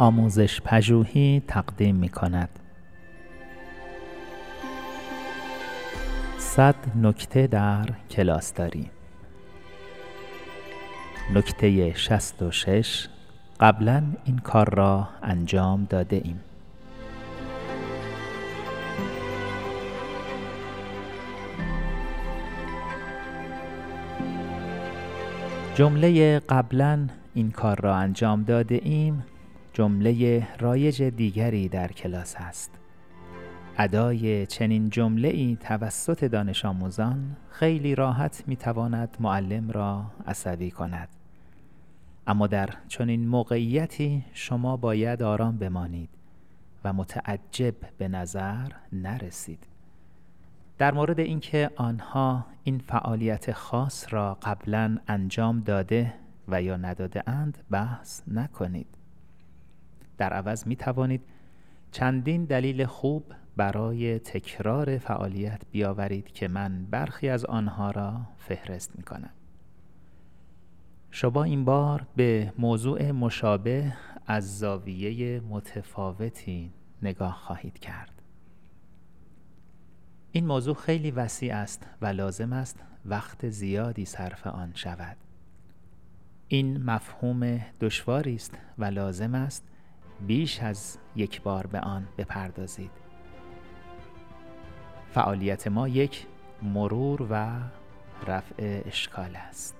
آموزش پژوهی تقدیم می کند. صد نکته در کلاسداری نکته شصت و شش قبلا این کار را انجام داده ایم. جمله قبلا این کار را انجام داده ایم. جمله رایج دیگری در کلاس است. ادای چنین جمله ای توسط دانش آموزان خیلی راحت می تواند معلم را عصبی کند. اما در چنین موقعیتی شما باید آرام بمانید و متعجب به نظر نرسید. در مورد اینکه آنها این فعالیت خاص را قبلا انجام داده و یا نداده اند بحث نکنید. در عوض می توانید چندین دلیل خوب برای تکرار فعالیت بیاورید که من برخی از آنها را فهرست می کنم شما این بار به موضوع مشابه از زاویه متفاوتی نگاه خواهید کرد. این موضوع خیلی وسیع است و لازم است وقت زیادی صرف آن شود. این مفهوم دشواری است و لازم است بیش از یک بار به آن بپردازید. فعالیت ما یک مرور و رفع اشکال است.